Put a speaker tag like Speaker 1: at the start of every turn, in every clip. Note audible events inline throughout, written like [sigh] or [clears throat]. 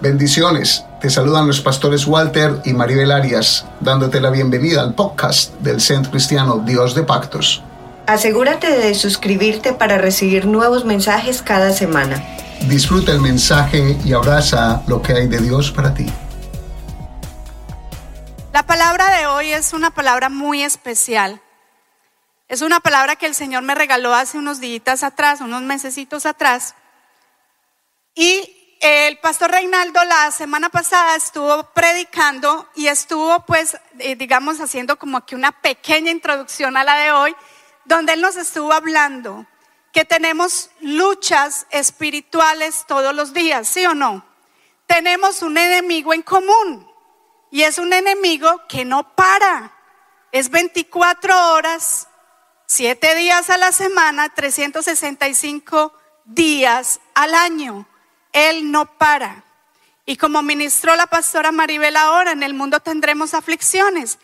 Speaker 1: Bendiciones. Te saludan los pastores Walter y Maribel Arias, dándote la bienvenida al podcast del Centro Cristiano Dios de Pactos.
Speaker 2: Asegúrate de suscribirte para recibir nuevos mensajes cada semana.
Speaker 1: Disfruta el mensaje y abraza lo que hay de Dios para ti.
Speaker 3: La palabra de hoy es una palabra muy especial. Es una palabra que el Señor me regaló hace unos días atrás, unos mesecitos atrás. Y el pastor Reinaldo la semana pasada estuvo predicando y estuvo pues, eh, digamos, haciendo como que una pequeña introducción a la de hoy, donde él nos estuvo hablando que tenemos luchas espirituales todos los días, ¿sí o no? Tenemos un enemigo en común y es un enemigo que no para. Es 24 horas, 7 días a la semana, 365 días al año. Él no para. Y como ministró la pastora Maribel ahora, en el mundo tendremos aflicciones.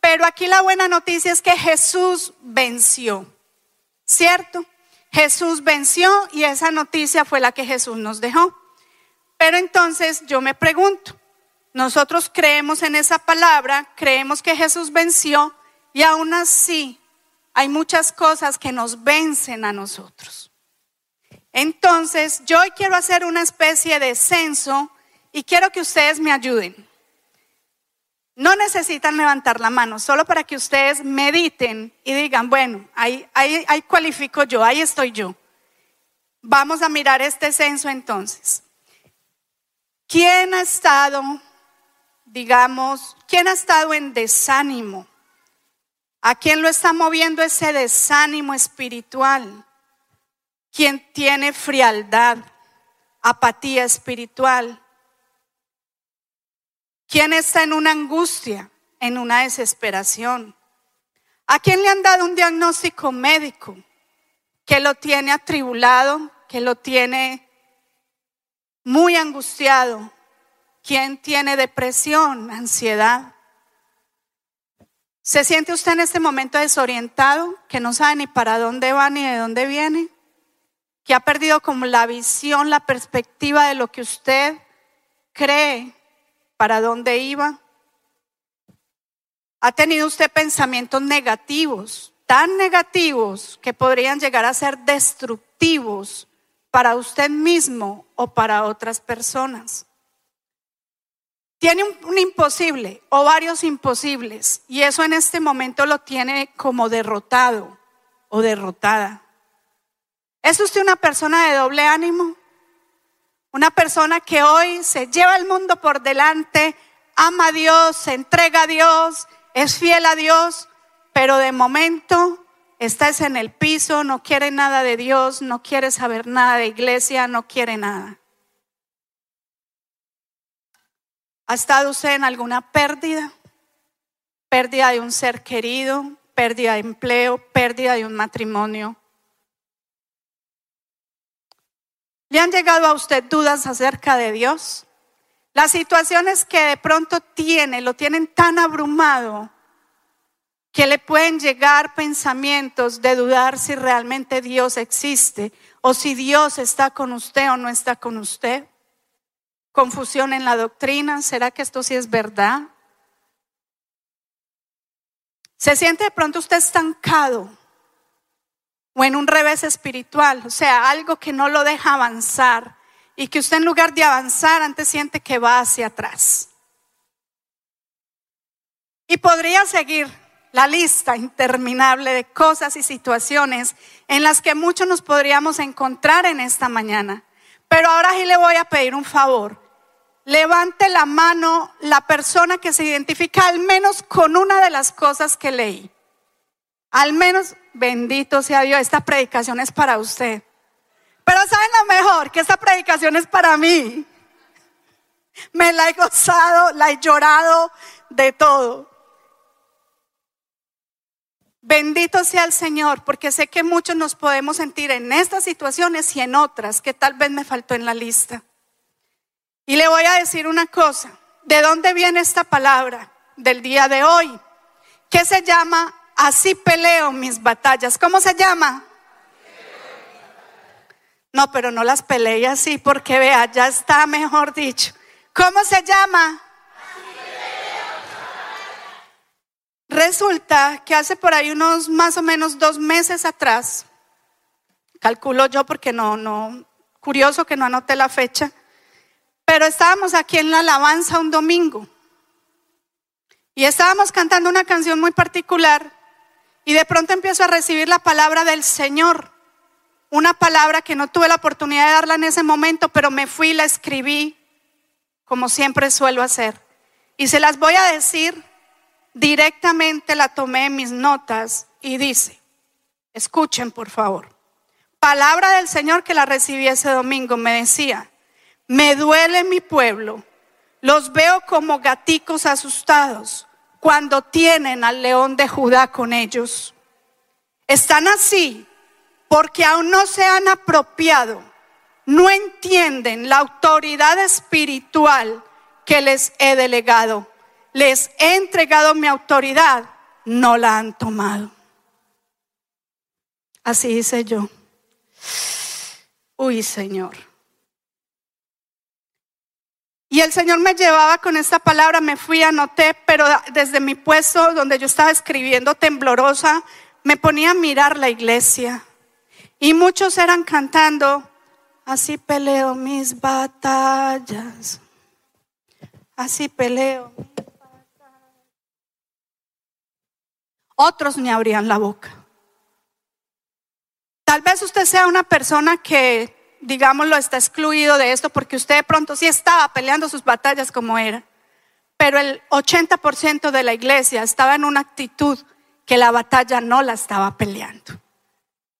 Speaker 3: Pero aquí la buena noticia es que Jesús venció. ¿Cierto? Jesús venció y esa noticia fue la que Jesús nos dejó. Pero entonces yo me pregunto, nosotros creemos en esa palabra, creemos que Jesús venció y aún así hay muchas cosas que nos vencen a nosotros. Entonces, yo hoy quiero hacer una especie de censo y quiero que ustedes me ayuden. No necesitan levantar la mano, solo para que ustedes mediten y digan, bueno, ahí, ahí, ahí cualifico yo, ahí estoy yo. Vamos a mirar este censo entonces. ¿Quién ha estado, digamos, quién ha estado en desánimo? ¿A quién lo está moviendo ese desánimo espiritual? Quien tiene frialdad, apatía espiritual, quien está en una angustia, en una desesperación. ¿A quién le han dado un diagnóstico médico que lo tiene atribulado, que lo tiene muy angustiado? ¿Quién tiene depresión, ansiedad? ¿Se siente usted en este momento desorientado, que no sabe ni para dónde va ni de dónde viene? Que ha perdido como la visión, la perspectiva de lo que usted cree, para dónde iba. Ha tenido usted pensamientos negativos, tan negativos que podrían llegar a ser destructivos para usted mismo o para otras personas. Tiene un, un, imposible o varios imposibles y eso en este momento lo tiene como derrotado o derrotada. ¿Es usted una persona de doble ánimo? Una persona que hoy se lleva el mundo por delante, ama a Dios, se entrega a Dios, es fiel a Dios, pero de momento estás en el piso, no quiere nada de Dios, no quiere saber nada de iglesia, no quiere nada. ¿Ha estado usted en alguna pérdida? Pérdida de un ser querido, pérdida de empleo, pérdida de un matrimonio. ¿Le han llegado a usted dudas acerca de Dios? Las situaciones que de pronto tiene, lo tienen tan abrumado que le pueden llegar pensamientos de dudar si realmente Dios existe o si Dios está con usted o no está con usted. Confusión en la doctrina, ¿será que esto sí es verdad? ¿Se siente de pronto usted estancado? O en un revés espiritual, o sea, algo que no lo deja avanzar y que usted en lugar de avanzar antes siente que va hacia atrás. Y podría seguir la lista interminable de cosas y situaciones en las que muchos nos podríamos encontrar en esta mañana. Pero ahora sí le voy a pedir un favor. Levante la mano la persona que se identifica al menos con una de las cosas que leí. Al menos, bendito sea Dios, esta predicación es para usted. Pero ¿saben lo mejor? Que esta predicación es para mí. Me la he gozado, la he llorado de todo. Bendito sea el Señor, porque sé que muchos nos podemos sentir en estas situaciones y en otras que tal vez me faltó en la lista. Y le voy a decir una cosa, ¿de dónde viene esta palabra del día de hoy? ¿Qué se llama Así peleo mis batallas. ¿Cómo se llama? No, pero no las peleé así porque vea, ya está mejor dicho. ¿Cómo se llama? Resulta que hace por ahí unos más o menos dos meses atrás, calculo yo porque no, no, curioso que no anoté la fecha, pero estábamos aquí en la alabanza un domingo y estábamos cantando una canción muy particular y de pronto empiezo a recibir la palabra del Señor, una palabra que no tuve la oportunidad de darla en ese momento, pero me fui y la escribí como siempre suelo hacer. Y se las voy a decir directamente la tomé en mis notas y dice, escuchen por favor, palabra del Señor que la recibí ese domingo, me decía, me duele mi pueblo, los veo como gaticos asustados cuando tienen al león de Judá con ellos. Están así porque aún no se han apropiado, no entienden la autoridad espiritual que les he delegado les he entregado mi autoridad, no la han tomado. Así hice yo. Uy, Señor. Y el Señor me llevaba con esta palabra, me fui, anoté, pero desde mi puesto donde yo estaba escribiendo temblorosa, me ponía a mirar la iglesia. Y muchos eran cantando, así peleo mis batallas, así peleo otros ni abrían la boca. Tal vez usted sea una persona que, digámoslo, está excluido de esto porque usted de pronto sí estaba peleando sus batallas como era, pero el 80% de la iglesia estaba en una actitud que la batalla no la estaba peleando.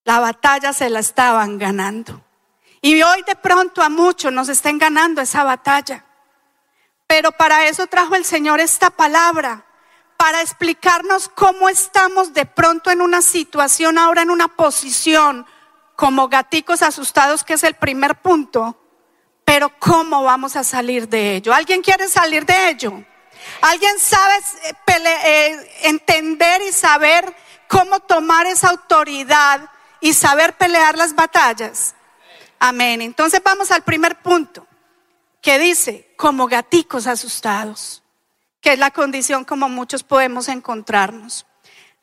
Speaker 3: La batalla se la estaban ganando. Y hoy de pronto a muchos nos estén ganando esa batalla. Pero para eso trajo el Señor esta palabra para explicarnos cómo estamos de pronto en una situación, ahora en una posición como gaticos asustados, que es el primer punto, pero cómo vamos a salir de ello. ¿Alguien quiere salir de ello? ¿Alguien sabe eh, eh, entender y saber cómo tomar esa autoridad y saber pelear las batallas? Amén. Entonces vamos al primer punto, que dice, como gaticos asustados que es la condición como muchos podemos encontrarnos.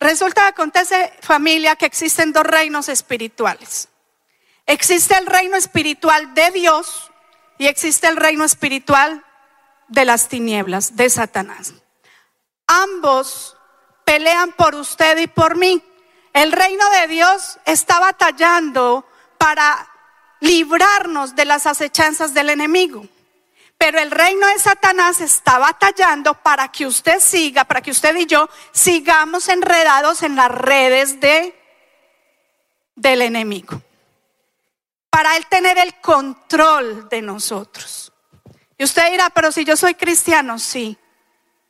Speaker 3: Resulta acontece, familia, que existen dos reinos espirituales. Existe el reino espiritual de Dios y existe el reino espiritual de las tinieblas, de Satanás. Ambos pelean por usted y por mí. El reino de Dios está batallando para librarnos de las acechanzas del enemigo. Pero el reino de Satanás está batallando para que usted siga, para que usted y yo sigamos enredados en las redes de, del enemigo. Para él tener el control de nosotros. Y usted dirá, pero si yo soy cristiano, sí.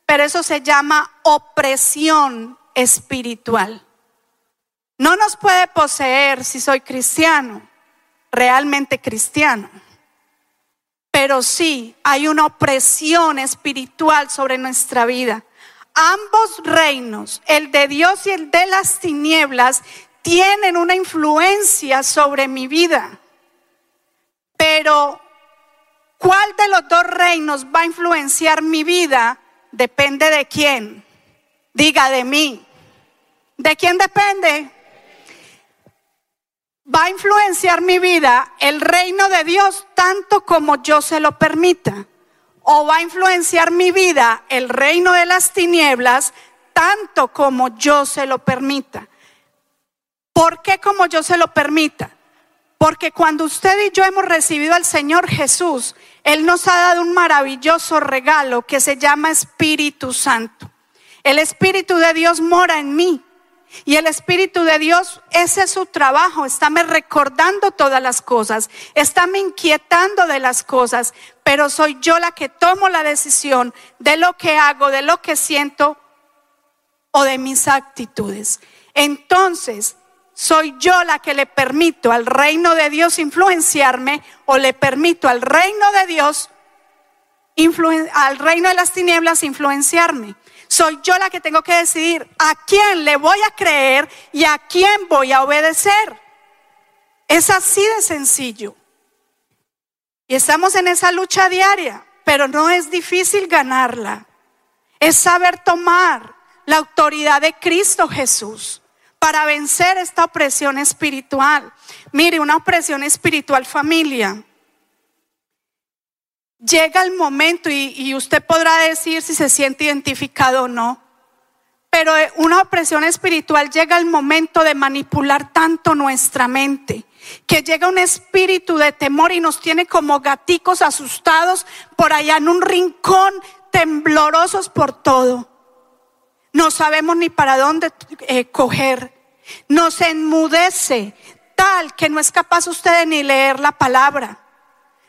Speaker 3: Pero eso se llama opresión espiritual. No nos puede poseer si soy cristiano, realmente cristiano pero sí hay una opresión espiritual sobre nuestra vida. Ambos reinos, el de Dios y el de las tinieblas, tienen una influencia sobre mi vida. Pero, ¿cuál de los dos reinos va a influenciar mi vida? Depende de quién. Diga de mí. ¿De quién depende? Va a influenciar mi vida el reino de Dios tanto como yo se lo permita. O va a influenciar mi vida el reino de las tinieblas tanto como yo se lo permita. ¿Por qué como yo se lo permita? Porque cuando usted y yo hemos recibido al Señor Jesús, Él nos ha dado un maravilloso regalo que se llama Espíritu Santo. El Espíritu de Dios mora en mí. Y el Espíritu de Dios, ese es su trabajo, me recordando todas las cosas, me inquietando de las cosas, pero soy yo la que tomo la decisión de lo que hago, de lo que siento o de mis actitudes. Entonces, soy yo la que le permito al reino de Dios influenciarme o le permito al reino de Dios, al reino de las tinieblas influenciarme. Soy yo la que tengo que decidir a quién le voy a creer y a quién voy a obedecer. Es así de sencillo. Y estamos en esa lucha diaria, pero no es difícil ganarla. Es saber tomar la autoridad de Cristo Jesús para vencer esta opresión espiritual. Mire, una opresión espiritual familia. Llega el momento y, usted podrá decir si se siente identificado o no, pero una opresión espiritual llega el momento de manipular tanto nuestra mente que llega un espíritu de temor y nos tiene como gaticos asustados por allá en un rincón, temblorosos por todo. No sabemos ni para dónde eh, coger. Nos enmudece tal que no es capaz usted de ni leer la palabra.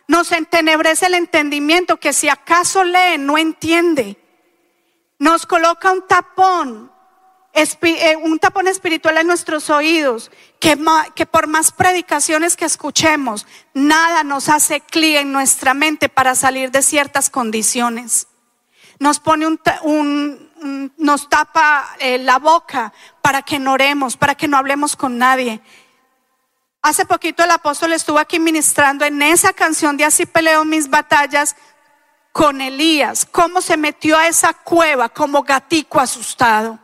Speaker 3: Nos entenebrece el entendimiento que si acaso lee no entiende. Nos coloca un tapón eh, un tapón espiritual en nuestros oídos, que, por más predicaciones que escuchemos, nada nos hace clic en nuestra mente para salir de ciertas condiciones. Nos pone un, nos tapa eh, la boca para que no oremos, para que no hablemos con nadie. Hace poquito el apóstol estuvo aquí ministrando en esa canción de Así peleo mis batallas con Elías, cómo se metió a esa cueva como gatico asustado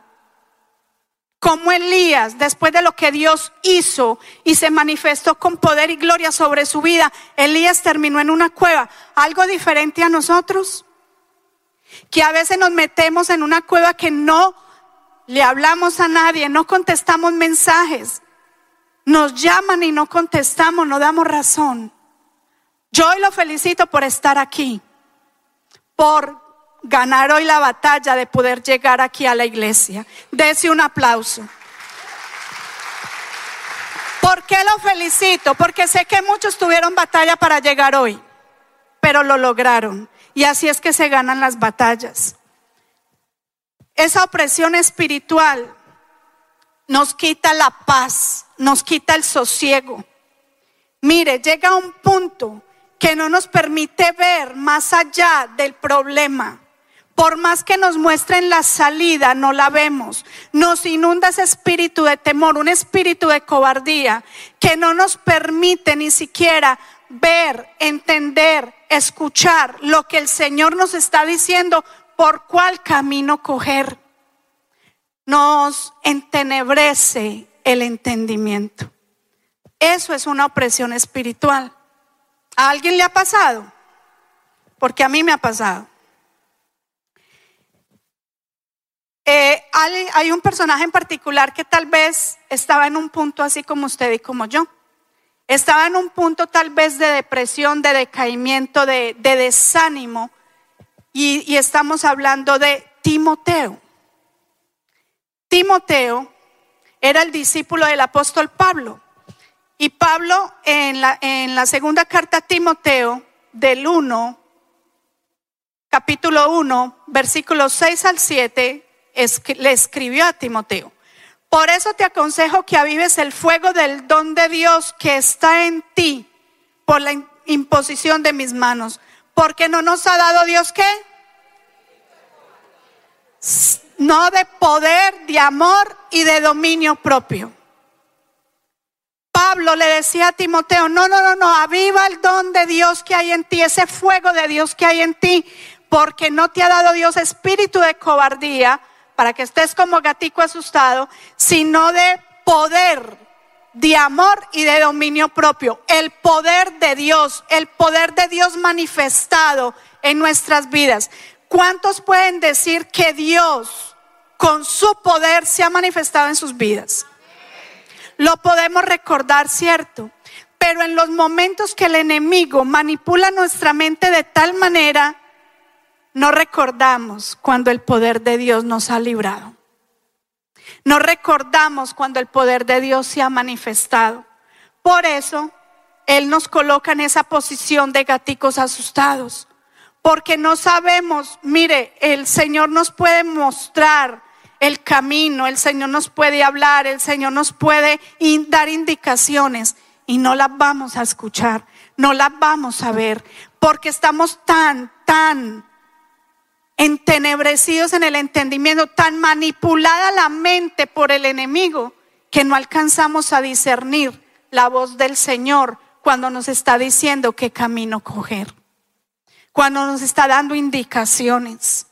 Speaker 3: como Elías, después de lo que Dios hizo y se manifestó con poder y gloria sobre su vida, Elías terminó en una cueva. Algo diferente a nosotros, que a veces nos metemos en una cueva que no le hablamos a nadie, no contestamos mensajes, nos llaman y no contestamos, no damos razón. Yo hoy lo felicito por estar aquí, por ganar hoy la batalla de poder llegar aquí a la iglesia. Dese un aplauso. ¿Por qué lo felicito? Porque sé que muchos tuvieron batalla para llegar hoy, pero lo lograron. Y así es que se ganan las batallas. Esa opresión espiritual nos quita la paz, nos quita el sosiego. Mire, llega un punto que no nos permite ver más allá del problema. Por más que nos muestren la salida, no la vemos. Nos inunda ese espíritu de temor, un espíritu de cobardía que no nos permite ni siquiera ver, entender, escuchar lo que el Señor nos está diciendo, por cuál camino coger. Nos entenebrece el entendimiento. Eso es una opresión espiritual. ¿A alguien le ha pasado? Porque a mí me ha pasado. Eh, hay, un personaje en particular que tal vez estaba en un punto así como usted y como yo. Estaba en un punto tal vez de depresión, de decaimiento, de, desánimo. Y, estamos hablando de Timoteo. Timoteo era el discípulo del apóstol Pablo. Y Pablo en la, en la segunda carta a Timoteo del 1, capítulo 1, versículos 6 al 7, le escribió a Timoteo. Por eso te aconsejo que avives el fuego del don de Dios que está en ti por la imposición de mis manos. Porque no nos ha dado Dios qué? No de poder, de amor y de dominio propio. Pablo le decía a Timoteo, no, no, no, no, aviva el don de Dios que hay en ti, ese fuego de Dios que hay en ti, porque no te ha dado Dios espíritu de cobardía, para que estés como gatico asustado, sino de poder, de amor y de dominio propio. El poder de Dios, el poder de Dios manifestado en nuestras vidas. ¿Cuántos pueden decir que Dios con su poder se ha manifestado en sus vidas? Lo podemos recordar, ¿cierto? Pero en los momentos que el enemigo manipula nuestra mente de tal manera no recordamos cuando el poder de Dios nos ha librado. No recordamos cuando el poder de Dios se ha manifestado. Por eso, Él nos coloca en esa posición de gaticos asustados. Porque no sabemos, mire, el Señor nos puede mostrar el camino, el Señor nos puede hablar, el Señor nos puede dar indicaciones y no las vamos a escuchar, no las vamos a ver, porque estamos tan, tan entenebrecidos en el entendimiento, tan manipulada la mente por el enemigo que no alcanzamos a discernir la voz del Señor cuando nos está diciendo qué camino coger. cuando nos está dando indicaciones.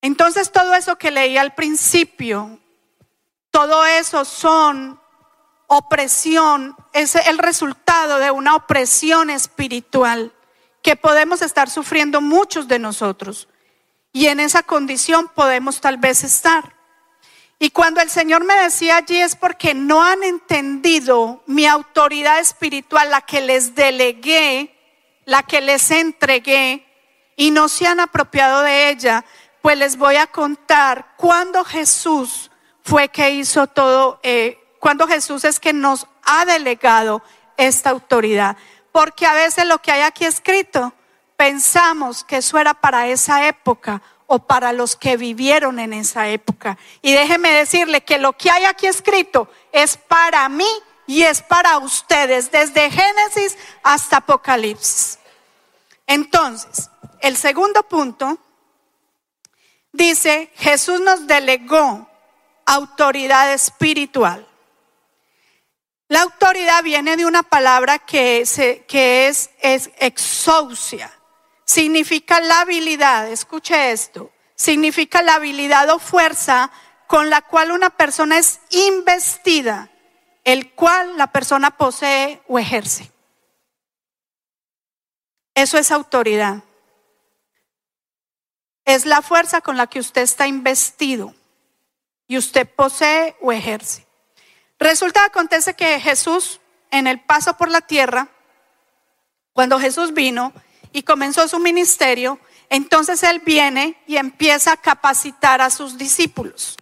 Speaker 3: Entonces todo eso que leí al principio, todo eso son opresión, es el resultado de una opresión espiritual que podemos estar sufriendo muchos de nosotros. Y en esa condición podemos tal vez estar. Y cuando el Señor me decía allí es porque no han entendido mi autoridad espiritual, la que les delegué, la que les entregué, y no se han apropiado de ella, pues les voy a contar cuando Jesús fue que hizo todo, eh, cuando Jesús es que nos ha delegado esta autoridad. Porque a veces lo que hay aquí escrito, pensamos que eso era para esa época o para los que vivieron en esa época. Y déjeme decirle que lo que hay aquí escrito es para mí y es para ustedes, desde Génesis hasta Apocalipsis. Entonces, el segundo punto dice, Jesús nos delegó autoridad espiritual. La autoridad viene de una palabra que, que es, exousia significa la habilidad, escuche esto, significa la habilidad o fuerza con la cual una persona es investida, el cual la persona posee o ejerce. Eso es autoridad. Es la fuerza con la que usted está investido y usted posee o ejerce. Resulta acontece que Jesús, en el paso por la tierra, cuando Jesús vino, y comenzó su ministerio, entonces él viene y empieza a capacitar a sus discípulos,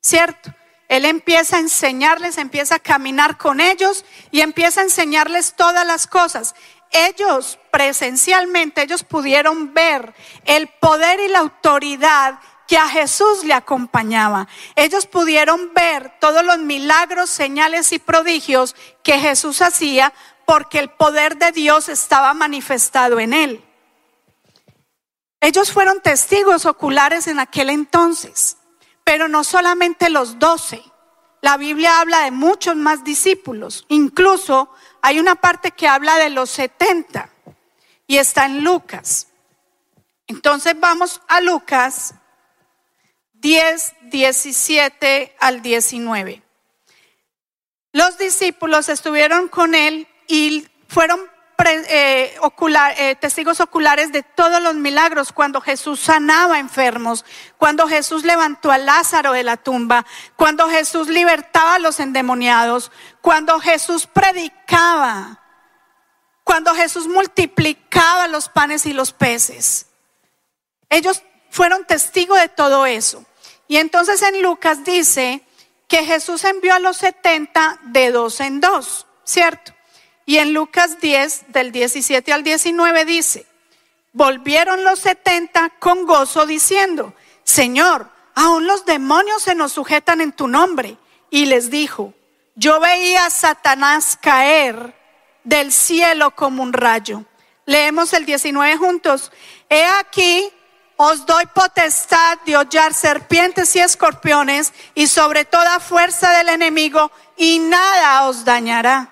Speaker 3: ¿cierto? Él empieza a enseñarles, empieza a caminar con ellos y empieza a enseñarles todas las cosas. Ellos presencialmente, ellos pudieron ver el poder y la autoridad que a Jesús le acompañaba. Ellos pudieron ver todos los milagros, señales y prodigios que Jesús hacía porque el poder de Dios estaba manifestado en él. Ellos fueron testigos oculares en aquel entonces, pero no solamente los doce. La Biblia habla de muchos más discípulos. Incluso hay una parte que habla de los setenta y está en Lucas. Entonces vamos a Lucas 10, 17 al 19. Los discípulos estuvieron con él y fueron eh, eh, testigos oculares de todos los milagros cuando Jesús sanaba enfermos, cuando Jesús levantó a Lázaro de la tumba, cuando Jesús libertaba a los endemoniados, cuando Jesús predicaba, cuando Jesús multiplicaba los panes y los peces. Ellos fueron testigos de todo eso. Y entonces en Lucas dice que Jesús envió a los 70 de dos en dos, ¿cierto? Y en Lucas 10, del 17 al 19 dice, volvieron los 70 con gozo diciendo, Señor, aún los demonios se nos sujetan en tu nombre. Y les dijo, yo veía a Satanás caer del cielo como un rayo. Leemos el 19 juntos. He aquí, os doy potestad de hollar serpientes y escorpiones y sobre toda fuerza del enemigo y nada os dañará.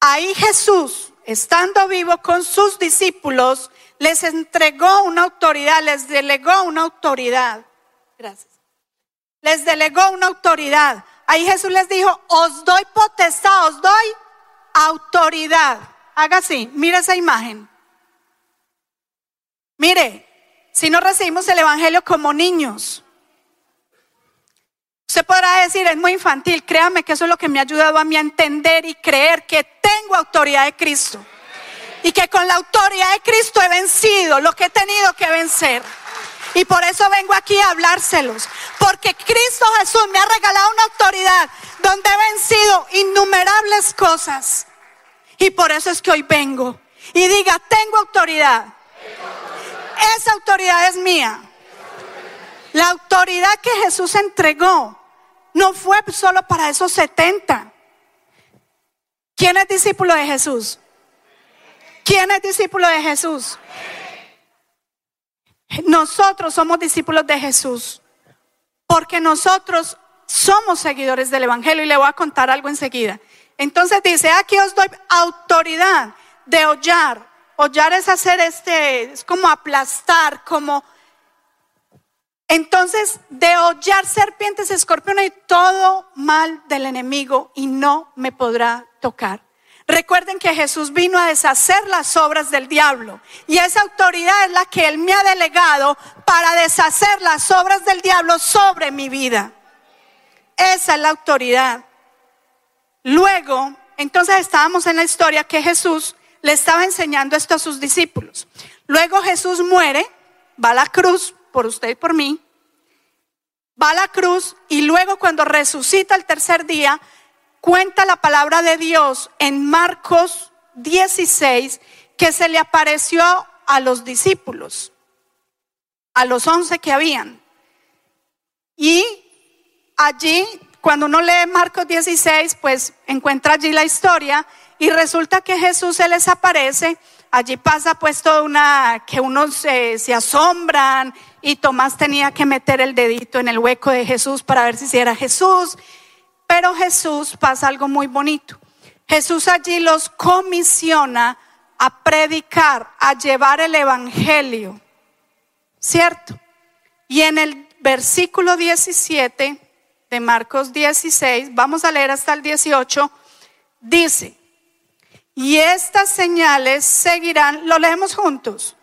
Speaker 3: Ahí Jesús, estando vivo con sus discípulos, les entregó una autoridad, les delegó una autoridad. Gracias. Les delegó una autoridad. Ahí Jesús les dijo, os doy potestad, os doy autoridad. Haga así, mire esa imagen. Mire, si no recibimos el Evangelio como niños, Usted podrá decir, es muy infantil, créame que eso es lo que me ha ayudado a mí a entender y creer que tengo autoridad de Cristo. Y que con la autoridad de Cristo he vencido lo que he tenido que vencer. Y por eso vengo aquí a hablárselos. Porque Cristo Jesús me ha regalado una autoridad donde he vencido innumerables cosas. Y por eso es que hoy vengo. Y diga, tengo autoridad. Esa autoridad es mía. La autoridad que Jesús entregó no fue solo para esos 70. ¿Quién es discípulo de Jesús? ¿Quién es discípulo de Jesús? Nosotros somos discípulos de Jesús porque nosotros somos seguidores del Evangelio y le voy a contar algo enseguida. Entonces dice, aquí os doy autoridad de hollar hollar es hacer este, es como aplastar, como... Entonces, de hollar serpientes, escorpiones y todo mal del enemigo y no me podrá tocar. Recuerden que Jesús vino a deshacer las obras del diablo y esa autoridad es la que Él me ha delegado para deshacer las obras del diablo sobre mi vida. Esa es la autoridad. Luego, entonces estábamos en la historia que Jesús le estaba enseñando esto a sus discípulos. Luego Jesús muere, va a la cruz por usted y por mí, va a la cruz y luego cuando resucita el tercer día, cuenta la palabra de Dios en Marcos 16 que se le apareció a los discípulos, a los once que habían. Y allí, cuando uno lee Marcos 16, pues encuentra allí la historia y resulta que Jesús se les aparece. Allí pasa pues toda una, que unos se, se asombran y Tomás tenía que meter el dedito en el hueco de Jesús para ver si era Jesús. Pero Jesús pasa algo muy bonito. Jesús allí los comisiona a predicar, a llevar el Evangelio. ¿Cierto? Y en el versículo 17 de Marcos 16, vamos a leer hasta el 18, dice, y estas señales seguirán, lo leemos juntos,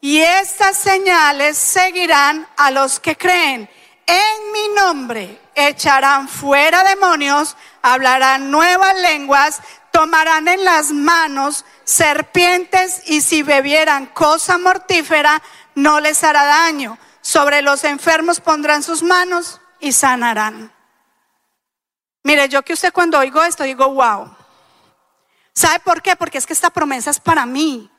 Speaker 3: y estas señales seguirán a los que creen en mi nombre echarán fuera demonios, hablarán nuevas lenguas, tomarán en las manos serpientes y si bebieran cosa mortífera no les hará daño. Sobre los enfermos pondrán sus manos y sanarán. Mire, yo que usted cuando oigo esto digo, wow. ¿Sabe por qué? Porque es que esta promesa es para mí.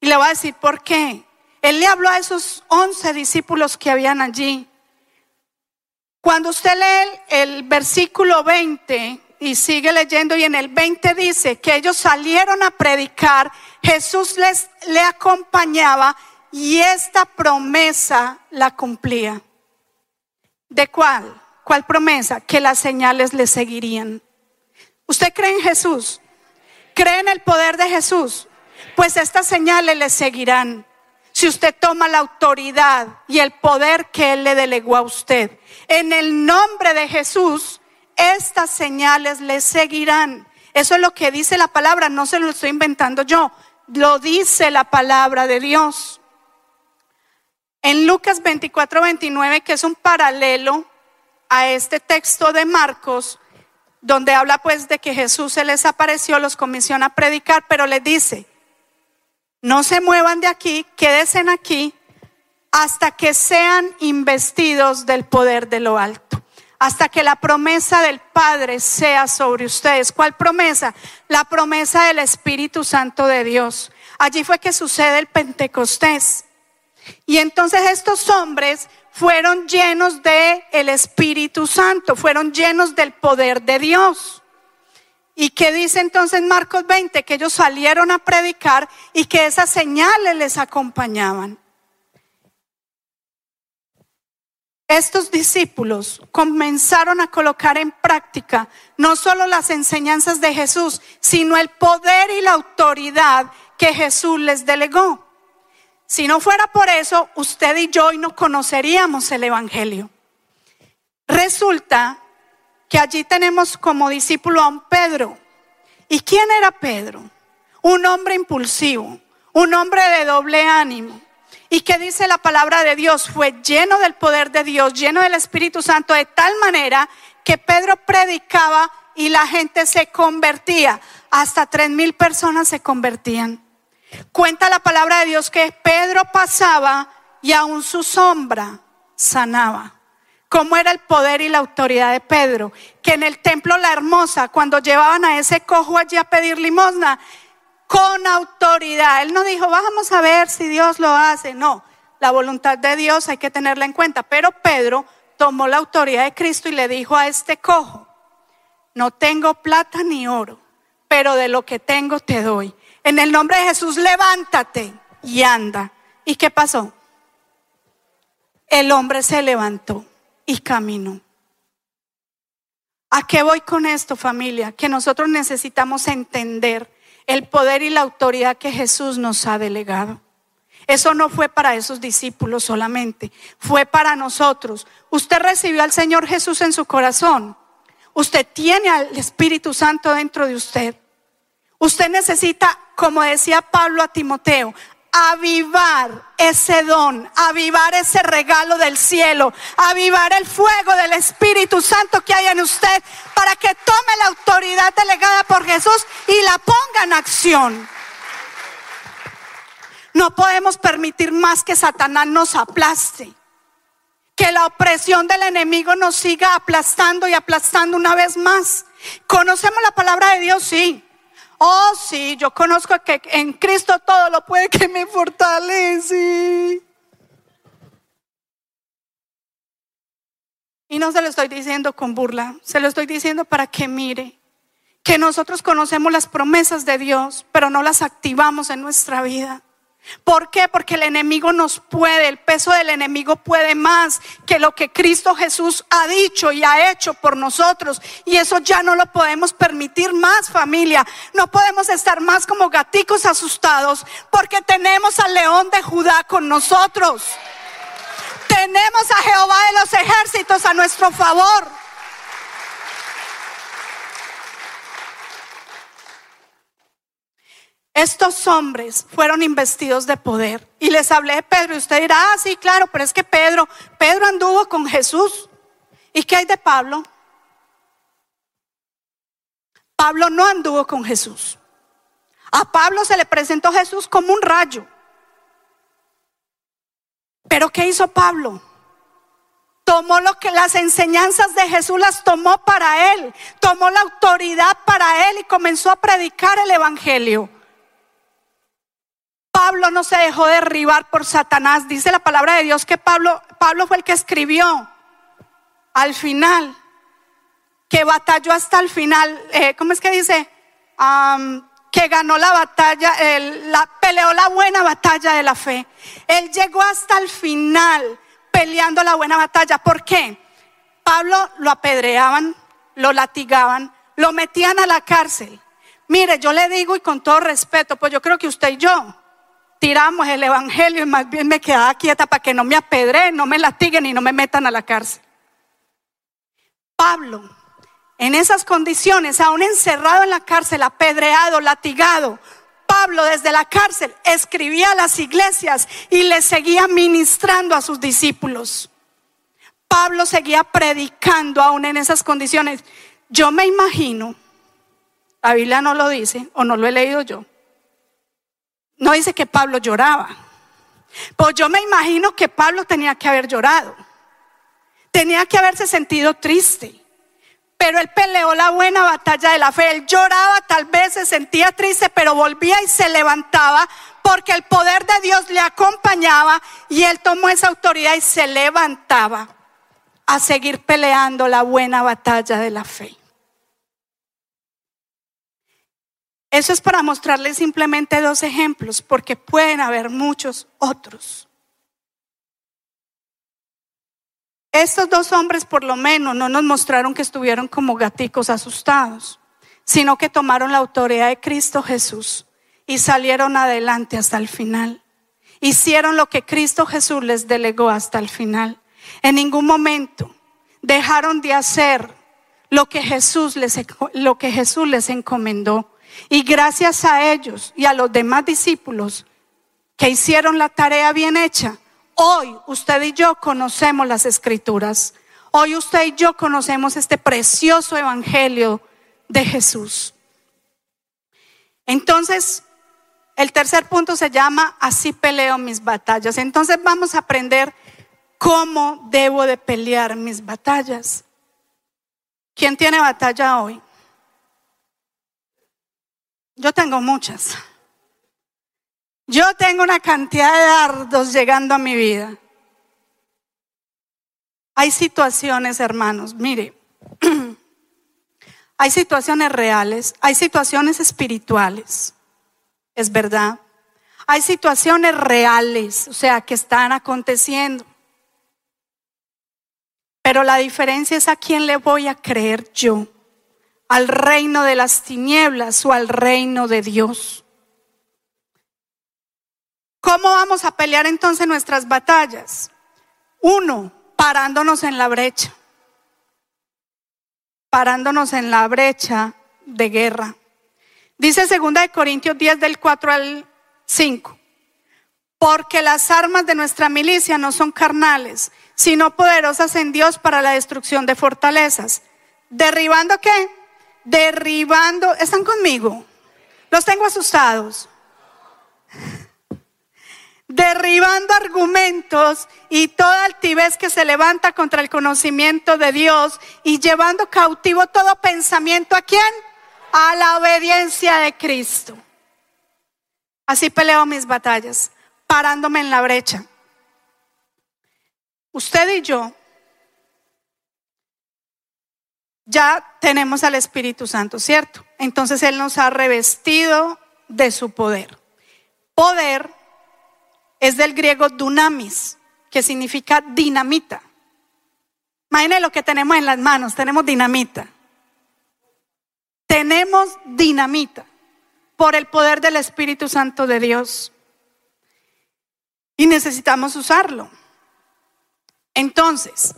Speaker 3: Y le voy a decir por qué. Él le habló a esos once discípulos que habían allí. Cuando usted lee el, versículo 20 y sigue leyendo y en el 20 dice que ellos salieron a predicar, Jesús les le acompañaba y esta promesa la cumplía. ¿De cuál? ¿Cuál promesa? Que las señales le seguirían. ¿Usted cree en Jesús? ¿Cree en el poder de Jesús? Pues estas señales le seguirán si usted toma la autoridad y el poder que Él le delegó a usted. En el nombre de Jesús, estas señales le seguirán. Eso es lo que dice la palabra, no se lo estoy inventando yo, lo dice la palabra de Dios. En Lucas 24, 29, que es un paralelo a este texto de Marcos, donde habla pues de que Jesús se les apareció, los comisiona a predicar, pero les dice, no se muevan de aquí, quédense aquí hasta que sean investidos del poder de lo alto. Hasta que la promesa del Padre sea sobre ustedes. ¿Cuál promesa? La promesa del Espíritu Santo de Dios. Allí fue que sucede el Pentecostés. Y entonces estos hombres fueron llenos de el Espíritu Santo, fueron llenos del poder de Dios. ¿Y qué dice entonces Marcos 20? Que ellos salieron a predicar y que esas señales les acompañaban. Estos discípulos comenzaron a colocar en práctica no solo las enseñanzas de Jesús, sino el poder y la autoridad que Jesús les delegó. Si no fuera por eso, usted y yo no conoceríamos el Evangelio. Resulta que allí tenemos como discípulo a un Pedro. ¿Y quién era Pedro? Un hombre impulsivo, un hombre de doble ánimo. ¿Y qué dice la palabra de Dios? Fue lleno del poder de Dios, lleno del Espíritu Santo, de tal manera que Pedro predicaba y la gente se convertía. Hasta tres mil personas se convertían. Cuenta la palabra de Dios que Pedro pasaba y aún su sombra sanaba. Cómo era el poder y la autoridad de Pedro, que en el templo La Hermosa, cuando llevaban a ese cojo allí a pedir limosna, con autoridad, él no dijo, vamos a ver si Dios lo hace, no, la voluntad de Dios hay que tenerla en cuenta, pero Pedro tomó la autoridad de Cristo y le dijo a este cojo, no tengo plata ni oro, pero de lo que tengo te doy. En el nombre de Jesús, levántate y anda. ¿Y qué pasó? El hombre se levantó y camino. ¿A qué voy con esto, familia? Que nosotros necesitamos entender el poder y la autoridad que Jesús nos ha delegado. Eso no fue para esos discípulos solamente, fue para nosotros. Usted recibió al Señor Jesús en su corazón. Usted tiene al Espíritu Santo dentro de usted. Usted necesita, como decía Pablo a Timoteo, avivar ese don, avivar ese regalo del cielo, avivar el fuego del Espíritu Santo que hay en usted para que tome la autoridad delegada por Jesús y la ponga en acción. No podemos permitir más que Satanás nos aplaste. Que la opresión del enemigo nos siga aplastando y aplastando una vez más. ¿Conocemos la palabra de Dios? Sí. Oh, sí, yo conozco que en Cristo todo lo puede que me fortalece. Y no se lo estoy diciendo con burla, se lo estoy diciendo para que mire que nosotros conocemos las promesas de Dios, pero no las activamos en nuestra vida. ¿Por qué? Porque el enemigo nos puede, el peso del enemigo puede más que lo que Cristo Jesús ha dicho y ha hecho por nosotros. Y eso ya no lo podemos permitir más, familia. No podemos estar más como gaticos asustados porque tenemos al león de Judá con nosotros. Tenemos a Jehová de los ejércitos a nuestro favor. Estos hombres fueron investidos de poder. Y les hablé de Pedro. Y usted dirá, ah, sí, claro, pero es que Pedro, Pedro anduvo con Jesús. ¿Y qué hay de Pablo? Pablo no anduvo con Jesús. A Pablo se le presentó Jesús como un rayo. Pero ¿qué hizo Pablo? Tomó lo que las enseñanzas de Jesús las tomó para él, tomó la autoridad para él y comenzó a predicar el evangelio. Pablo no se dejó derribar por Satanás. Dice la palabra de Dios que Pablo, Pablo fue el que escribió al final, que batalló hasta el final. Eh, ¿Cómo es que dice? que ganó la batalla, la, peleó la buena batalla de la fe. Él llegó hasta el final peleando la buena batalla. ¿Por qué? Pablo lo apedreaban, lo latigaban, lo metían a la cárcel. Mire, yo le digo y con todo respeto, pues yo creo que usted y yo tiramos el evangelio y más bien me quedaba quieta para que no me apedreen, no me latiguen y no me metan a la cárcel. Pablo, en esas condiciones, aún encerrado en la cárcel, apedreado, latigado, Pablo desde la cárcel escribía a las iglesias y le seguía ministrando a sus discípulos. Pablo seguía predicando aún en esas condiciones. Yo me imagino, la Biblia no lo dice o no lo he leído yo, no dice que Pablo lloraba. Pues yo me imagino que Pablo tenía que haber llorado. Tenía que haberse sentido triste. Pero él peleó la buena batalla de la fe. Él lloraba, tal vez se sentía triste, pero volvía y se levantaba porque el poder de Dios le acompañaba y él tomó esa autoridad y se levantaba a seguir peleando la buena batalla de la fe. Eso es para mostrarles simplemente dos ejemplos, porque pueden haber muchos otros. Estos dos hombres por lo menos no nos mostraron que estuvieron como gaticos asustados, sino que tomaron la autoridad de Cristo Jesús y salieron adelante hasta el final. Hicieron lo que Cristo Jesús les delegó hasta el final. En ningún momento dejaron de hacer lo que Jesús les, lo que Jesús les encomendó. Y gracias a ellos y a los demás discípulos que hicieron la tarea bien hecha, hoy usted y yo conocemos las escrituras. Hoy usted y yo conocemos este precioso evangelio de Jesús. Entonces, el tercer punto se llama Así peleo mis batallas. Entonces vamos a aprender cómo debo de pelear mis batallas. ¿Quién tiene batalla hoy? Yo tengo muchas. Yo tengo una cantidad de dardos llegando a mi vida. Hay situaciones, hermanos, mire, [clears throat] hay situaciones reales, hay situaciones espirituales, es verdad. Hay situaciones reales, o sea, que están aconteciendo. Pero la diferencia es a quién le voy a creer yo al reino de las tinieblas o al reino de Dios. ¿Cómo vamos a pelear entonces nuestras batallas? Uno, parándonos en la brecha. Parándonos en la brecha de guerra. Dice 2 de Corintios 10 del 4 al 5. Porque las armas de nuestra milicia no son carnales, sino poderosas en Dios para la destrucción de fortalezas. ¿Derribando qué? Derribando, ¿están conmigo? Los tengo asustados. Derribando argumentos y toda altivez que se levanta contra el conocimiento de Dios y llevando cautivo todo pensamiento a quién? A la obediencia de Cristo. Así peleo mis batallas, parándome en la brecha. Usted y yo ya tenemos al Espíritu Santo, ¿cierto? Entonces Él nos ha revestido de su poder. Poder es del griego dunamis, que significa dinamita. Imagínense lo que tenemos en las manos, tenemos dinamita. Tenemos dinamita por el poder del Espíritu Santo de Dios. Y necesitamos usarlo. Entonces,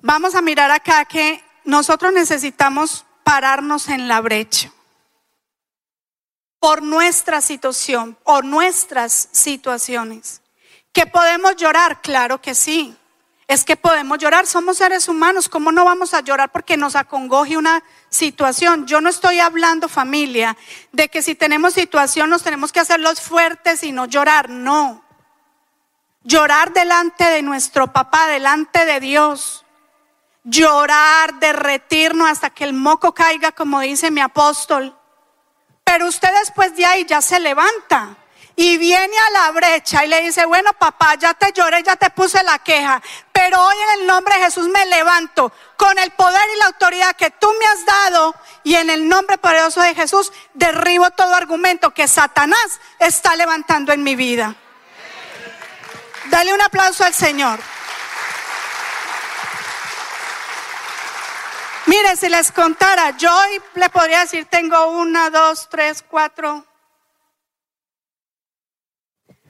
Speaker 3: vamos a mirar acá que nosotros necesitamos pararnos en la brecha por nuestra situación o nuestras situaciones. ¿Que podemos llorar? Claro que sí. Es que podemos llorar, somos seres humanos, ¿cómo no vamos a llorar porque nos acongoje una situación? Yo no estoy hablando, familia, de que si tenemos situación nos tenemos que hacer los fuertes y no llorar, no llorar delante de nuestro papá, delante de Dios. Llorar, derretirnos hasta que el moco caiga, como dice mi apóstol. Pero usted después de ahí ya se levanta y viene a la brecha y le dice, bueno papá, ya te lloré, ya te puse la queja, pero hoy en el nombre de Jesús me levanto con el poder y la autoridad que tú me has dado y en el nombre poderoso de Jesús derribo todo argumento que Satanás está levantando en mi vida. Dale un aplauso al Señor. Mire, si les contara, yo le podría decir, tengo una, dos, tres, cuatro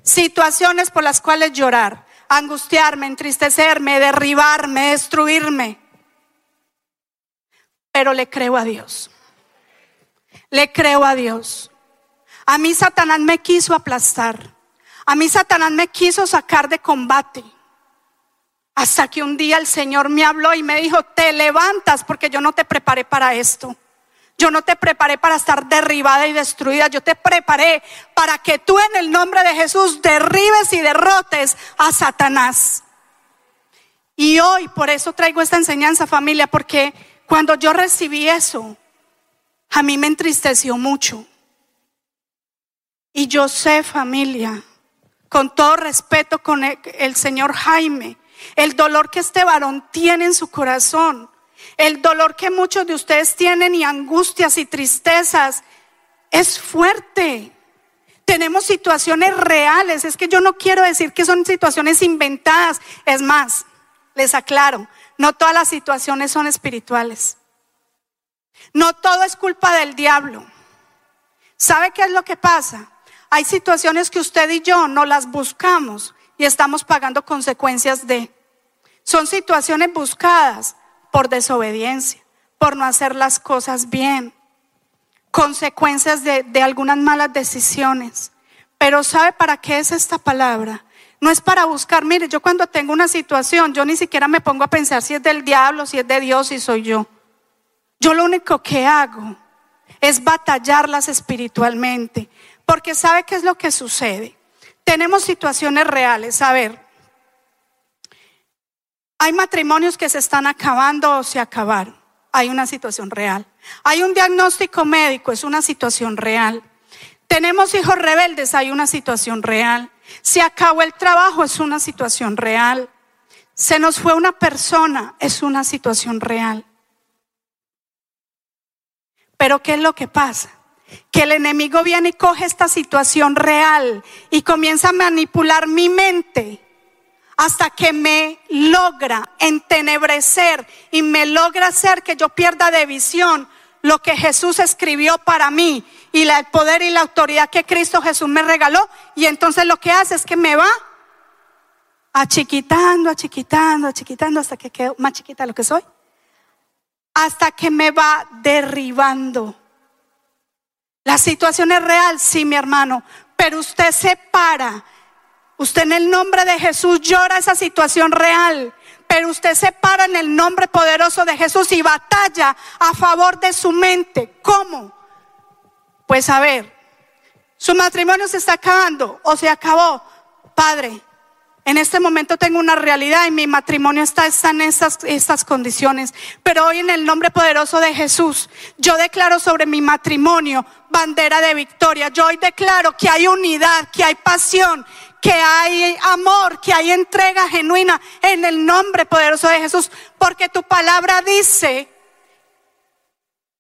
Speaker 3: situaciones por las cuales llorar, angustiarme, entristecerme, derribarme, destruirme. Pero le creo a Dios. Le creo a Dios. A mí Satanás me quiso aplastar. A mí Satanás me quiso sacar de combate. Hasta que un día el Señor me habló y me dijo, te levantas porque yo no te preparé para esto. Yo no te preparé para estar derribada y destruida. Yo te preparé para que tú en el nombre de Jesús derribes y derrotes a Satanás. Y hoy por eso traigo esta enseñanza familia, porque cuando yo recibí eso, a mí me entristeció mucho. Y yo sé familia con todo respeto con el, señor Jaime, el dolor que este varón tiene en su corazón, el dolor que muchos de ustedes tienen y angustias y tristezas, es fuerte. Tenemos situaciones reales, es que yo no quiero decir que son situaciones inventadas, es más, les aclaro, no todas las situaciones son espirituales. No todo es culpa del diablo. ¿Sabe qué es lo que pasa? Hay situaciones que usted y yo no las buscamos y estamos pagando consecuencias de. Son situaciones buscadas por desobediencia, por no hacer las cosas bien, consecuencias de, de algunas malas decisiones. Pero ¿sabe para qué es esta palabra? No es para buscar, mire, yo cuando tengo una situación, yo ni siquiera me pongo a pensar si es del diablo, si es de Dios, si soy yo. Yo lo único que hago es batallarlas espiritualmente. Porque sabe qué es lo que sucede. Tenemos situaciones reales. A ver, hay matrimonios que se están acabando o se acabaron. Hay una situación real. Hay un diagnóstico médico, es una situación real. Tenemos hijos rebeldes, hay una situación real. Se acabó el trabajo, es una situación real. Se nos fue una persona, es una situación real. Pero ¿qué es lo que pasa? Que el enemigo viene y coge esta situación real y comienza a manipular mi mente hasta que me logra entenebrecer y me logra hacer que yo pierda de visión lo que Jesús escribió para mí y el poder y la autoridad que Cristo Jesús me regaló. Y entonces lo que hace es que me va achiquitando, achiquitando, achiquitando hasta que quedo más chiquita de lo que soy. Hasta que me va derribando. La situación es real, sí, mi hermano, pero usted se para. Usted en el nombre de Jesús llora esa situación real, pero usted se para en el nombre poderoso de Jesús y batalla a favor de su mente. ¿Cómo? Pues a ver, su matrimonio se está acabando o se acabó. Padre, en este momento tengo una realidad y mi matrimonio está, está en estas, estas condiciones. Pero hoy en el nombre poderoso de Jesús, yo declaro sobre mi matrimonio bandera de victoria. Yo hoy declaro que hay unidad, que hay pasión, que hay amor, que hay entrega genuina en el nombre poderoso de Jesús. Porque tu palabra dice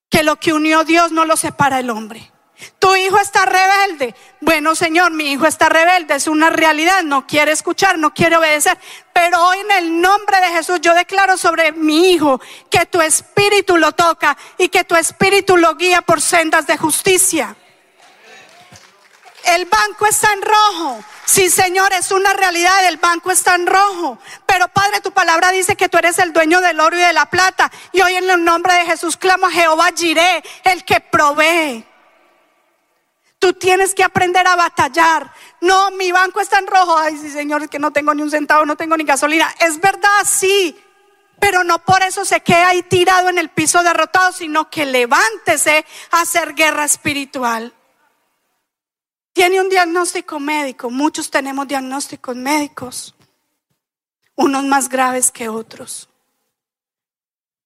Speaker 3: que lo que unió Dios no lo separa el hombre. Tu hijo está rebelde. Bueno, Señor, mi hijo está rebelde. Es una realidad. No quiere escuchar, no quiere obedecer. Pero hoy en el nombre de Jesús yo declaro sobre mi hijo que tu espíritu lo toca y que tu espíritu lo guía por sendas de justicia. El banco está en rojo. Sí, Señor, es una realidad. El banco está en rojo. Pero Padre, tu palabra dice que tú eres el dueño del oro y de la plata. Y hoy en el nombre de Jesús clamo a Jehová Jireh, el que provee. Tú tienes que aprender a batallar. No, mi banco está en rojo. Ay, sí, Señor, es que no tengo ni un centavo, no tengo ni gasolina. Es verdad, sí. Pero no por eso se queda ahí tirado en el piso derrotado, sino que levántese a hacer guerra espiritual. Tiene un diagnóstico médico. Muchos tenemos diagnósticos médicos. Unos más graves que otros.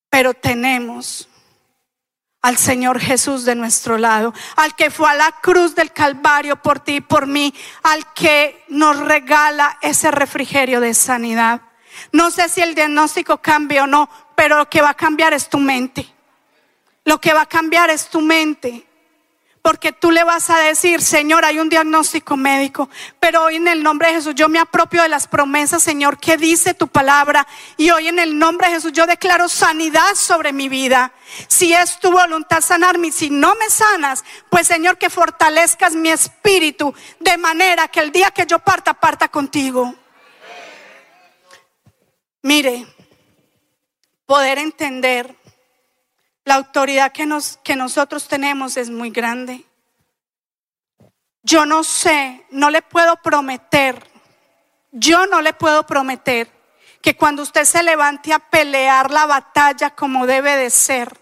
Speaker 3: Pero tenemos al Señor Jesús de nuestro lado, al que fue a la cruz del Calvario por ti y por mí, al que nos regala ese refrigerio de sanidad. No sé si el diagnóstico cambia o no, pero lo que va a cambiar es tu mente. Lo que va a cambiar es tu mente. Porque tú le vas a decir, Señor, hay un diagnóstico médico, pero hoy en el nombre de Jesús yo me apropio de las promesas, Señor, que dice tu palabra. Y hoy en el nombre de Jesús yo declaro sanidad sobre mi vida. Si es tu voluntad sanarme, y si no me sanas, pues Señor, que fortalezcas mi espíritu de manera que el día que yo parta, parta contigo. Mire, poder entender la autoridad que, nos, que nosotros tenemos es muy grande. Yo no sé, no le puedo prometer, yo no le puedo prometer que cuando usted se levante a pelear la batalla como debe de ser,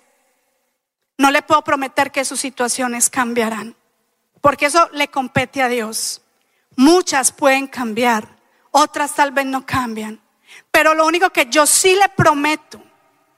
Speaker 3: no le puedo prometer que sus situaciones cambiarán, porque eso le compete a Dios. Muchas pueden cambiar, otras tal vez no cambian, pero lo único que yo sí le prometo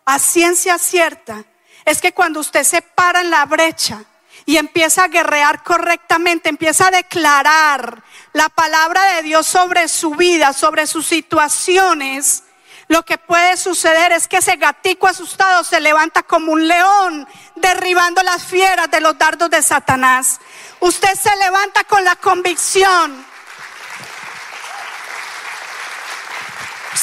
Speaker 3: a ciencia cierta es que cuando usted se para en la brecha y empieza a guerrear correctamente, empieza a declarar la palabra de Dios sobre su vida, sobre sus situaciones, lo que puede suceder es que ese gatico asustado se levanta como un león, derribando las fieras de los dardos de Satanás. Usted se levanta con la convicción.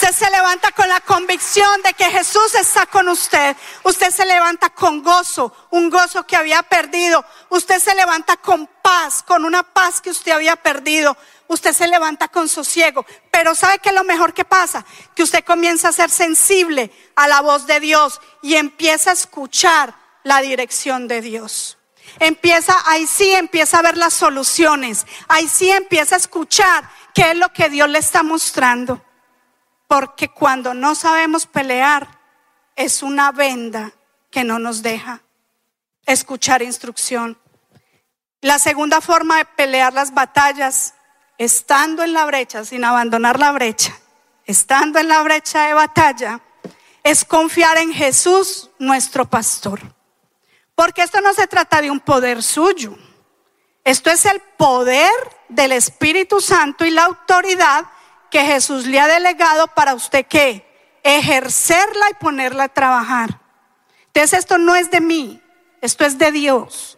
Speaker 3: Usted se levanta con la convicción de que Jesús está con usted. Usted se levanta con gozo, un gozo que había perdido. Usted se levanta con paz, con una paz que usted había perdido. Usted se levanta con sosiego. Pero ¿sabe qué es lo mejor que pasa? Que usted comienza a ser sensible a la voz de Dios y empieza a escuchar la dirección de Dios. Empieza, ahí sí empieza a ver las soluciones. Ahí sí empieza a escuchar qué es lo que Dios le está mostrando. Porque cuando no sabemos pelear, es una venda que no nos deja escuchar instrucción. La segunda forma de pelear las batallas, estando en la brecha, sin abandonar la brecha, estando en la brecha de batalla, es confiar en Jesús, nuestro pastor. Porque esto no se trata de un poder suyo. Esto es el poder del Espíritu Santo y la autoridad que Jesús le ha delegado para usted que ejercerla y ponerla a trabajar. Entonces esto no es de mí, esto es de Dios.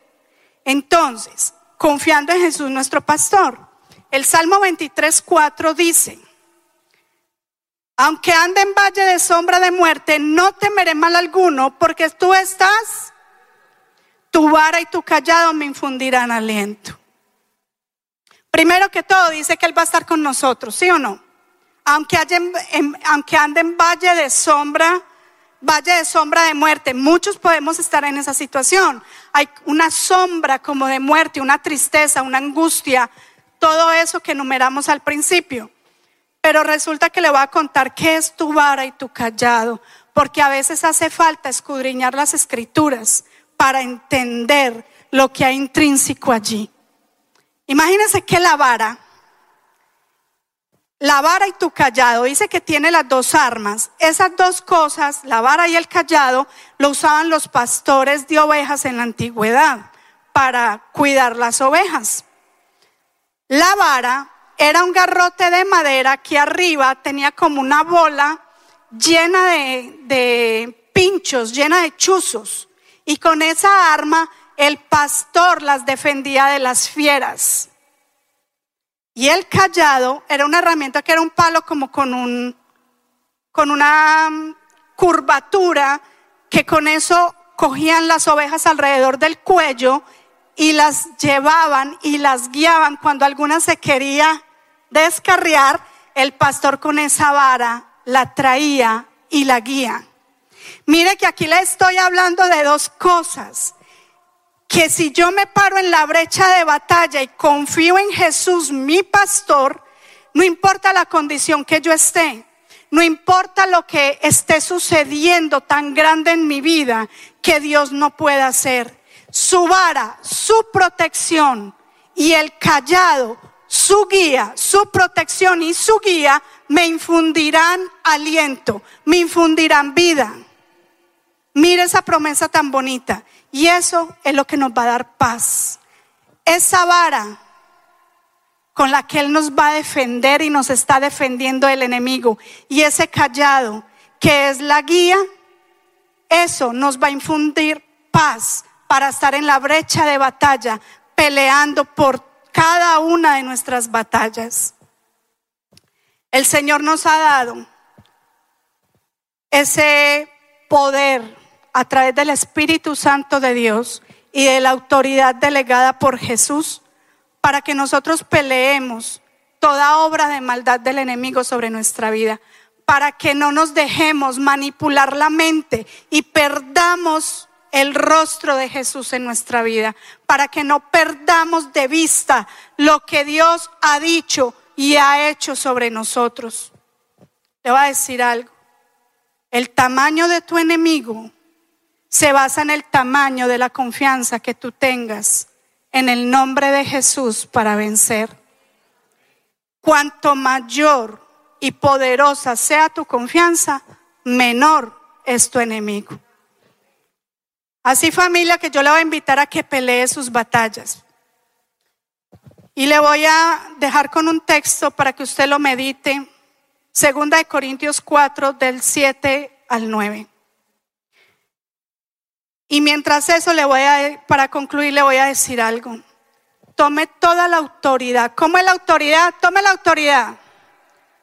Speaker 3: Entonces, confiando en Jesús nuestro pastor, el Salmo 23, 4 dice, aunque ande en valle de sombra de muerte, no temeré mal alguno, porque tú estás tu vara y tu callado me infundirán aliento. Primero que todo dice que Él va a estar con nosotros, ¿sí o no? Aunque, aunque ande en valle de sombra, valle de sombra de muerte, muchos podemos estar en esa situación. Hay una sombra como de muerte, una tristeza, una angustia, todo eso que enumeramos al principio. Pero resulta que le voy a contar qué es tu vara y tu callado, porque a veces hace falta escudriñar las escrituras para entender lo que hay intrínseco allí. Imagínense que la vara, la vara y tu callado, dice que tiene las dos armas. Esas dos cosas, la vara y el callado, lo usaban los pastores de ovejas en la antigüedad para cuidar las ovejas. La vara era un garrote de madera que arriba tenía como una bola llena de, de pinchos, llena de chuzos. Y con esa arma el pastor las defendía de las fieras. Y el callado era una herramienta que era un palo como con un con una mm, curvatura que con eso cogían las ovejas alrededor del cuello y las llevaban y las guiaban cuando alguna se quería descarriar, el pastor con esa vara la traía y la guía. Mire que aquí le estoy hablando de dos cosas. Que si yo me paro en la brecha de batalla y confío en Jesús, mi pastor, no importa la condición que yo esté, no importa lo que esté sucediendo tan grande en mi vida, que Dios no pueda hacer. Su vara, su protección y el callado, su guía, su protección y su guía me infundirán aliento, me infundirán vida. Mira esa promesa tan bonita. Y eso es lo que nos va a dar paz. Esa vara con la que Él nos va a defender y nos está defendiendo el enemigo. Y ese callado que es la guía, eso nos va a infundir paz para estar en la brecha de batalla, peleando por cada una de nuestras batallas. El Señor nos ha dado ese poder a través del Espíritu Santo de Dios y de la autoridad delegada por Jesús para que nosotros peleemos toda obra de maldad del enemigo sobre nuestra vida, para que no nos dejemos manipular la mente y perdamos el rostro de Jesús en nuestra vida, para que no perdamos de vista lo que Dios ha dicho y ha hecho sobre nosotros. Le voy a decir algo. El tamaño de tu enemigo se basa en el tamaño de la confianza que tú tengas en el nombre de Jesús para vencer. Cuanto mayor y poderosa sea tu confianza, menor es tu enemigo. Así familia que yo le voy a invitar a que pelee sus batallas. Y le voy a dejar con un texto para que usted lo medite. Segunda de Corintios 4 del 7 al 9. Y mientras eso le voy a, para concluir, le voy a decir algo. Tome toda la autoridad. ¿Cómo es la autoridad? Tome la autoridad.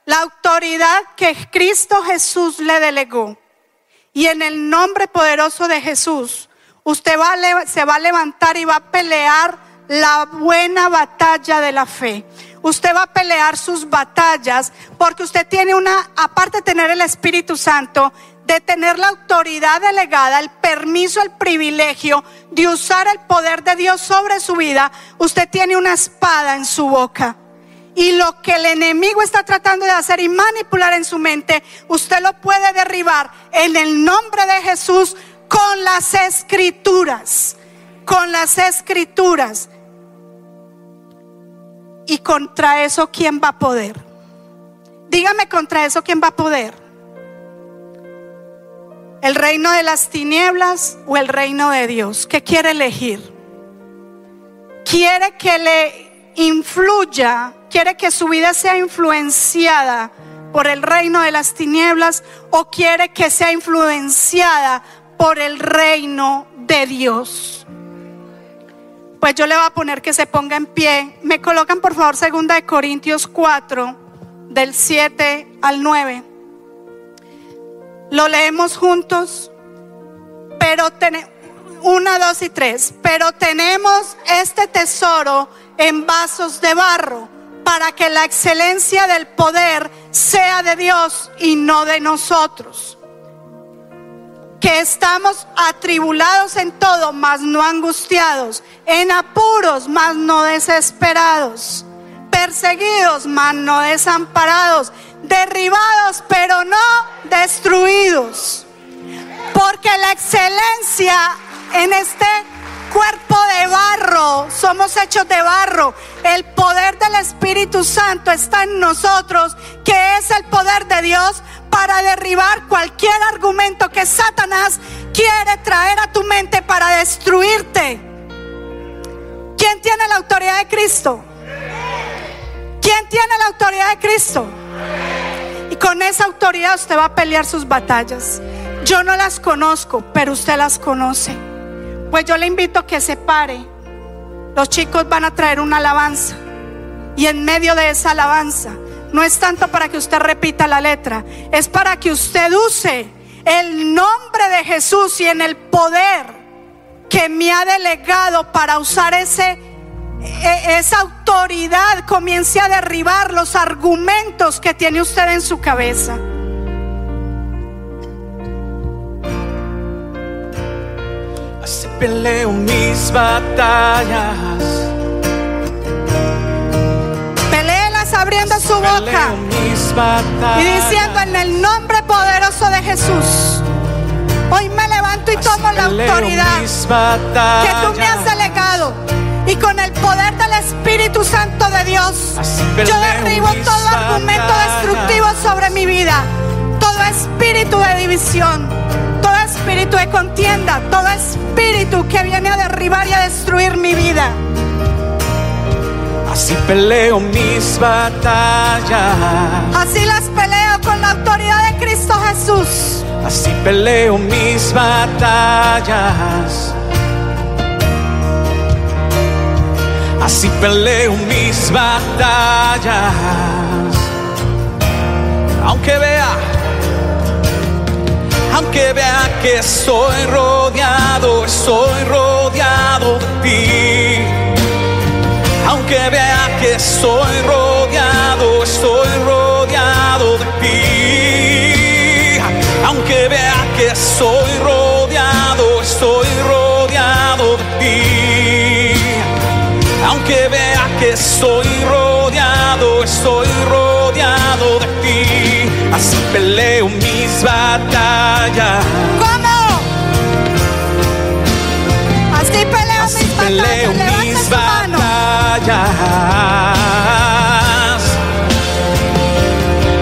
Speaker 3: La autoridad que Cristo Jesús le delegó. Y en el nombre poderoso de Jesús, usted va se va a levantar y va a pelear la buena batalla de la fe. Usted va a pelear sus batallas porque usted tiene una, aparte de tener el Espíritu Santo, de tener la autoridad delegada, el permiso, el privilegio de usar el poder de Dios sobre su vida, usted tiene una espada en su boca. Y lo que el enemigo está tratando de hacer y manipular en su mente, usted lo puede derribar en el nombre de Jesús con las escrituras. Con las escrituras. Y contra eso, ¿quién va a poder? Dígame contra eso, ¿quién va a poder? ¿El reino de las tinieblas o el reino de Dios? ¿Qué quiere elegir? ¿Quiere que le influya? ¿Quiere que su vida sea influenciada por el reino de las tinieblas o quiere que sea influenciada por el reino de Dios? Pues yo le voy a poner que se ponga en pie. Me colocan por favor segunda de Corintios 4 del 7 al 9. Lo leemos juntos, pero una, dos y tres. Pero tenemos este tesoro en vasos de barro para que la excelencia del poder sea de Dios y no de nosotros. Que estamos atribulados en todo, mas no angustiados, en apuros, mas no desesperados, perseguidos, mas no desamparados, derribados, pero no destruidos. Porque la excelencia en este cuerpo de barro, somos hechos de barro. El poder del Espíritu Santo está en nosotros, que es el poder de Dios para derribar cualquier argumento que Satanás quiere traer a tu mente para destruirte. ¿Quién tiene la autoridad de Cristo? ¿Quién tiene la autoridad de Cristo? Con esa autoridad usted va a pelear sus batallas. Yo no las conozco, pero usted las conoce. Pues yo le invito a que se pare. Los chicos van a traer una alabanza. Y en medio de esa alabanza, no es tanto para que usted repita la letra, es para que usted use el nombre de Jesús y en el poder que me ha delegado para usar ese esa autoridad comience a derribar los argumentos que tiene usted en su cabeza.
Speaker 4: Así peleo mis batallas.
Speaker 3: Peléelas abriendo su boca y diciendo en el nombre poderoso de Jesús. Hoy me levanto y
Speaker 4: Así
Speaker 3: tomo la autoridad que tú me has delegado. Y con el poder del Espíritu Santo de Dios, yo derribo todo argumento destructivo sobre mi vida, todo espíritu de división, todo espíritu de contienda, todo espíritu que viene a derribar y a destruir mi vida.
Speaker 4: Así peleo mis batallas.
Speaker 3: Así las peleo con la autoridad de Cristo Jesús.
Speaker 4: Así peleo mis batallas. Así peleo mis batallas. Aunque vea, aunque vea que estoy rodeado, estoy rodeado de ti. Aunque vea que estoy rodeado, estoy rodeado de ti. Aunque vea que estoy rodeado, estoy Aunque vea que estoy rodeado, estoy rodeado de ti. Así peleo mis batallas.
Speaker 3: ¿Cómo? Así peleo
Speaker 4: Así
Speaker 3: mis
Speaker 4: peleo
Speaker 3: batallas.
Speaker 4: Mis batallas.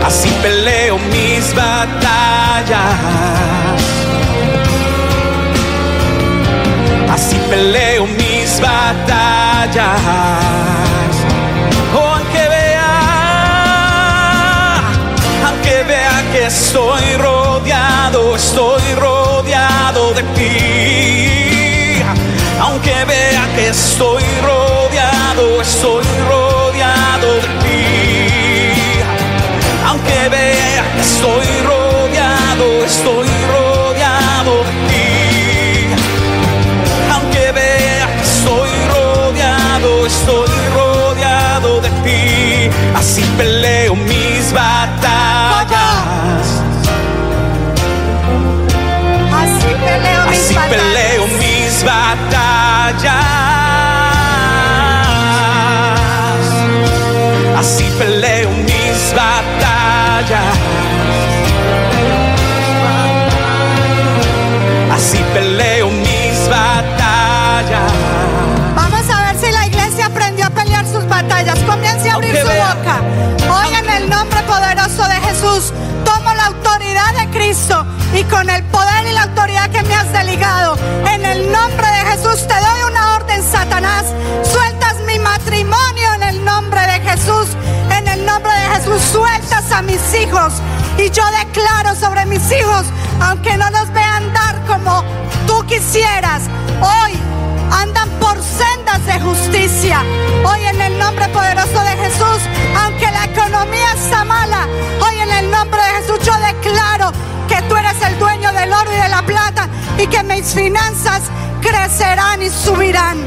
Speaker 4: Así peleo mis batallas. Así peleo batallas. Oh, aunque vea, aunque vea que estoy rodeado, estoy rodeado de ti. Aunque vea que estoy rodeado, estoy rodeado de ti. Peleo mis batallas.
Speaker 3: Así peleo mis
Speaker 4: Así
Speaker 3: batallas.
Speaker 4: peleo mis batallas. Así peleo mis batallas. Así peleo mis batallas.
Speaker 3: Vamos a ver si la iglesia aprendió a pelear sus batallas. Comience a abrir
Speaker 4: Aunque
Speaker 3: su Tomo la autoridad de Cristo y con el poder y la autoridad que me has delegado, en el nombre de Jesús te doy una orden, Satanás. Sueltas mi matrimonio en el nombre de Jesús. En el nombre de Jesús sueltas a mis hijos. Y yo declaro sobre mis hijos, aunque no los vean dar como tú quisieras, hoy andan por sendas de justicia. Hoy en el nombre poderoso de Jesús, aunque la economía está mala, hoy en el nombre de Jesús yo declaro que tú eres el dueño del oro y de la plata y que mis finanzas crecerán y subirán.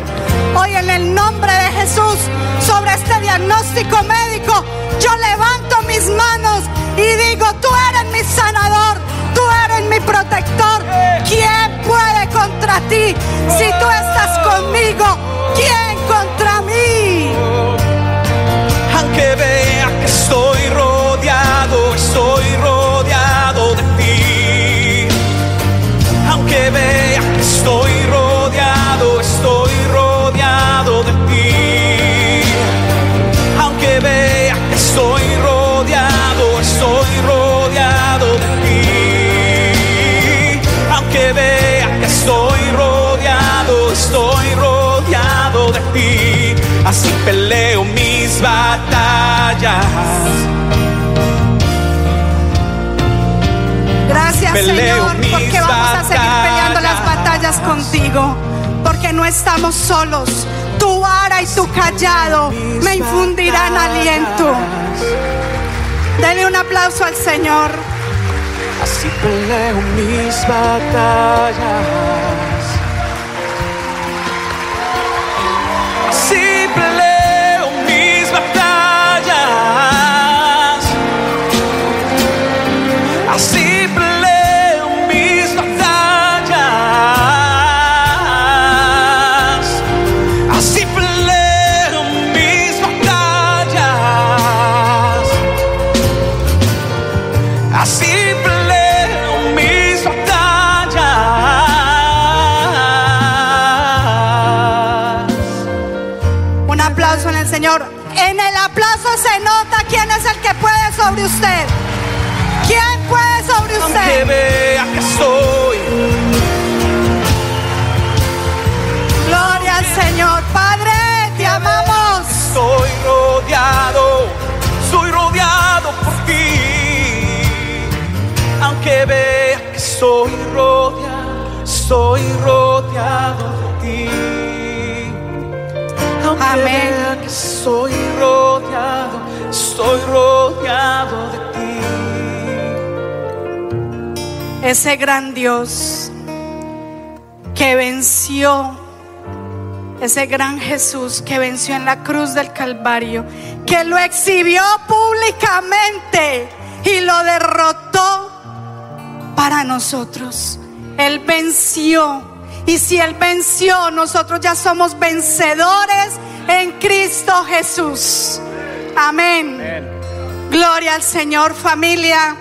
Speaker 3: Hoy en el nombre de Jesús, sobre este diagnóstico médico, yo levanto mis manos y digo, tú eres mi sanador, eres mi protector. ¿Quién puede contra ti? Si tú estás conmigo, ¿quién
Speaker 4: batallas.
Speaker 3: Gracias
Speaker 4: Peleo
Speaker 3: Señor,
Speaker 4: mis
Speaker 3: porque vamos a seguir peleando las
Speaker 4: batallas.
Speaker 3: batallas contigo, porque no estamos solos. Tu vara y tu callado me infundirán aliento. Dele un aplauso al Señor.
Speaker 4: Así peleo mis batallas. Así peleo
Speaker 3: usted. ¿Quién puede sobre
Speaker 4: Aunque
Speaker 3: usted?
Speaker 4: vea que estoy,
Speaker 3: Gloria al Señor. Padre, te amamos.
Speaker 4: estoy rodeado, soy rodeado por ti. Aunque vea que estoy rodeado, estoy rodeado de ti. Aunque
Speaker 3: Amén.
Speaker 4: vea que estoy rodeado, estoy rodeado de ti.
Speaker 3: Ese gran Dios que venció, ese gran Jesús que venció en la cruz del Calvario, que lo exhibió públicamente y lo derrotó para nosotros. Él venció. Y si Él venció, nosotros ya somos vencedores en Cristo Jesús. Amén. Gloria al Señor, familia.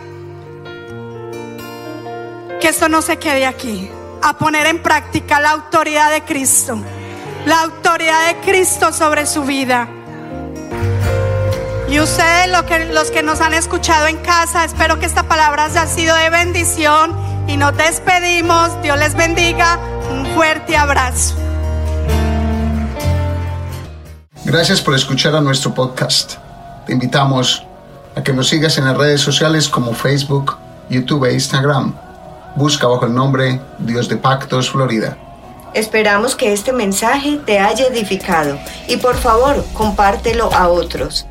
Speaker 3: Que esto no se quede aquí. A poner en práctica la autoridad de Cristo. La autoridad de Cristo sobre su vida. Y ustedes, lo que, los que nos han escuchado en casa, espero que esta palabra haya sido de bendición. Y nos despedimos. Dios les bendiga. Un fuerte abrazo.
Speaker 1: Gracias por escuchar a nuestro podcast. Te invitamos a que nos sigas en las redes sociales como Facebook, YouTube e Instagram. Busca bajo el nombre Dios de Pactos Florida.
Speaker 2: Esperamos que este mensaje te haya edificado y por favor compártelo a otros.